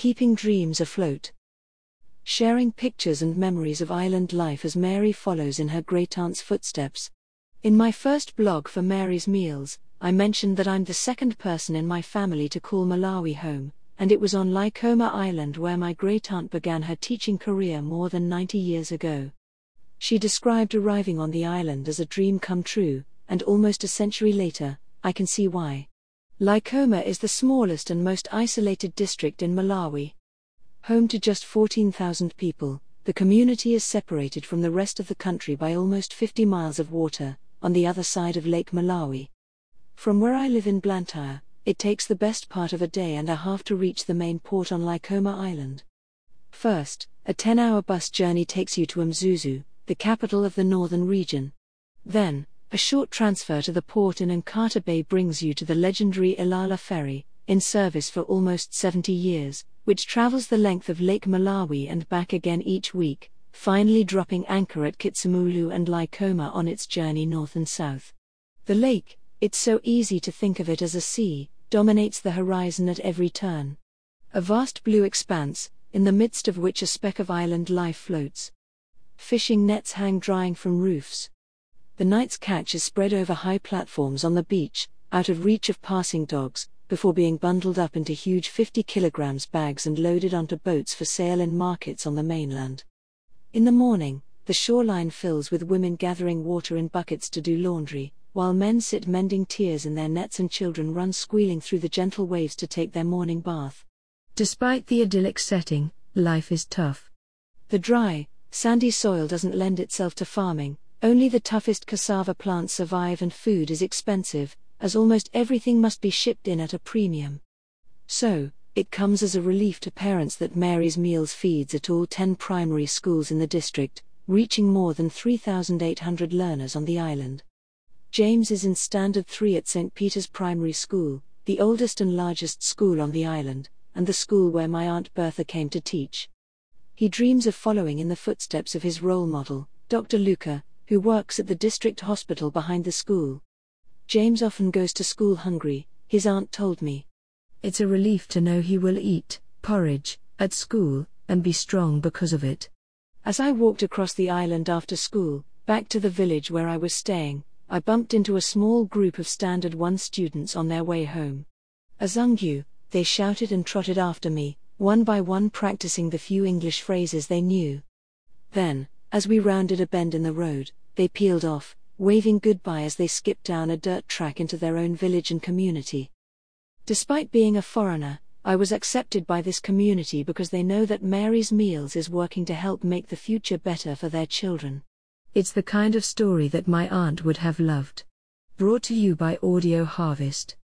keeping dreams afloat. Sharing pictures and memories of island life as Mary follows in her great aunt's footsteps. In my first blog for Mary's Meals, I mentioned that I'm the second person in my family to call Malawi home, and it was on Likoma Island where my great aunt began her teaching career more than 90 years ago. She described arriving on the island as a dream come true, and almost a century later, I can see why. Likoma is the smallest and most isolated district in Malawi. Home to just 14,000 people, the community is separated from the rest of the country by almost 50 miles of water, on the other side of Lake Malawi. From where I live in Blantyre, it takes the best part of a day and a half to reach the main port on Likoma Island. First, a 10 hour bus journey takes you to Mzuzu, the capital of the northern region. Then, a short transfer to the port in Nkhata Bay brings you to the legendary Ilala ferry, in service for almost 70 years, which travels the length of Lake Malawi and back again each week, finally dropping anchor at Chizumulu and Likoma on its journey north and south. The lake, it's so easy to think of it as a sea, dominates the horizon at every turn. A vast blue expanse, in the midst of which a speck of island life floats. Fishing nets hang drying from roofs. The night's catch is spread over high platforms on the beach, out of reach of passing dogs, before being bundled up into huge 50 kilograms bags and loaded onto boats for sale in markets on the mainland. In the morning, the shoreline fills with women gathering water in buckets to do laundry, while men sit mending tears in their nets and children run squealing through the gentle waves to take their morning bath. Despite the idyllic setting, life is tough. The dry, sandy soil doesn't lend itself to farming, only the toughest cassava plants survive and food is expensive, as almost everything must be shipped in at a premium. So, it comes as a relief to parents that Mary's Meals feeds at all 10 primary schools in the district, reaching more than 3,800 learners on the island. James is in Standard 3 at St. Peter's Primary School, the oldest and largest school on the island, and the school where my Aunt Bertha came to teach. He dreams of following in the footsteps of his role model, Dr. Luca, who works at the district hospital behind the school. James often goes to school hungry, his aunt told me. It's a relief to know he will eat porridge at school and be strong because of it. As I walked across the island after school, back to the village where I was staying, I bumped into a small group of Standard 1 students on their way home. Azungu, they shouted and trotted after me, one by one practicing the few English phrases they knew. Then, as we rounded a bend in the road, they peeled off, waving goodbye as they skipped down a dirt track into their own village and community. Despite being a foreigner, I was accepted by this community because they know that Mary's Meals is working to help make the future better for their children. It's the kind of story that my aunt would have loved. Brought to you by Audio Harvest.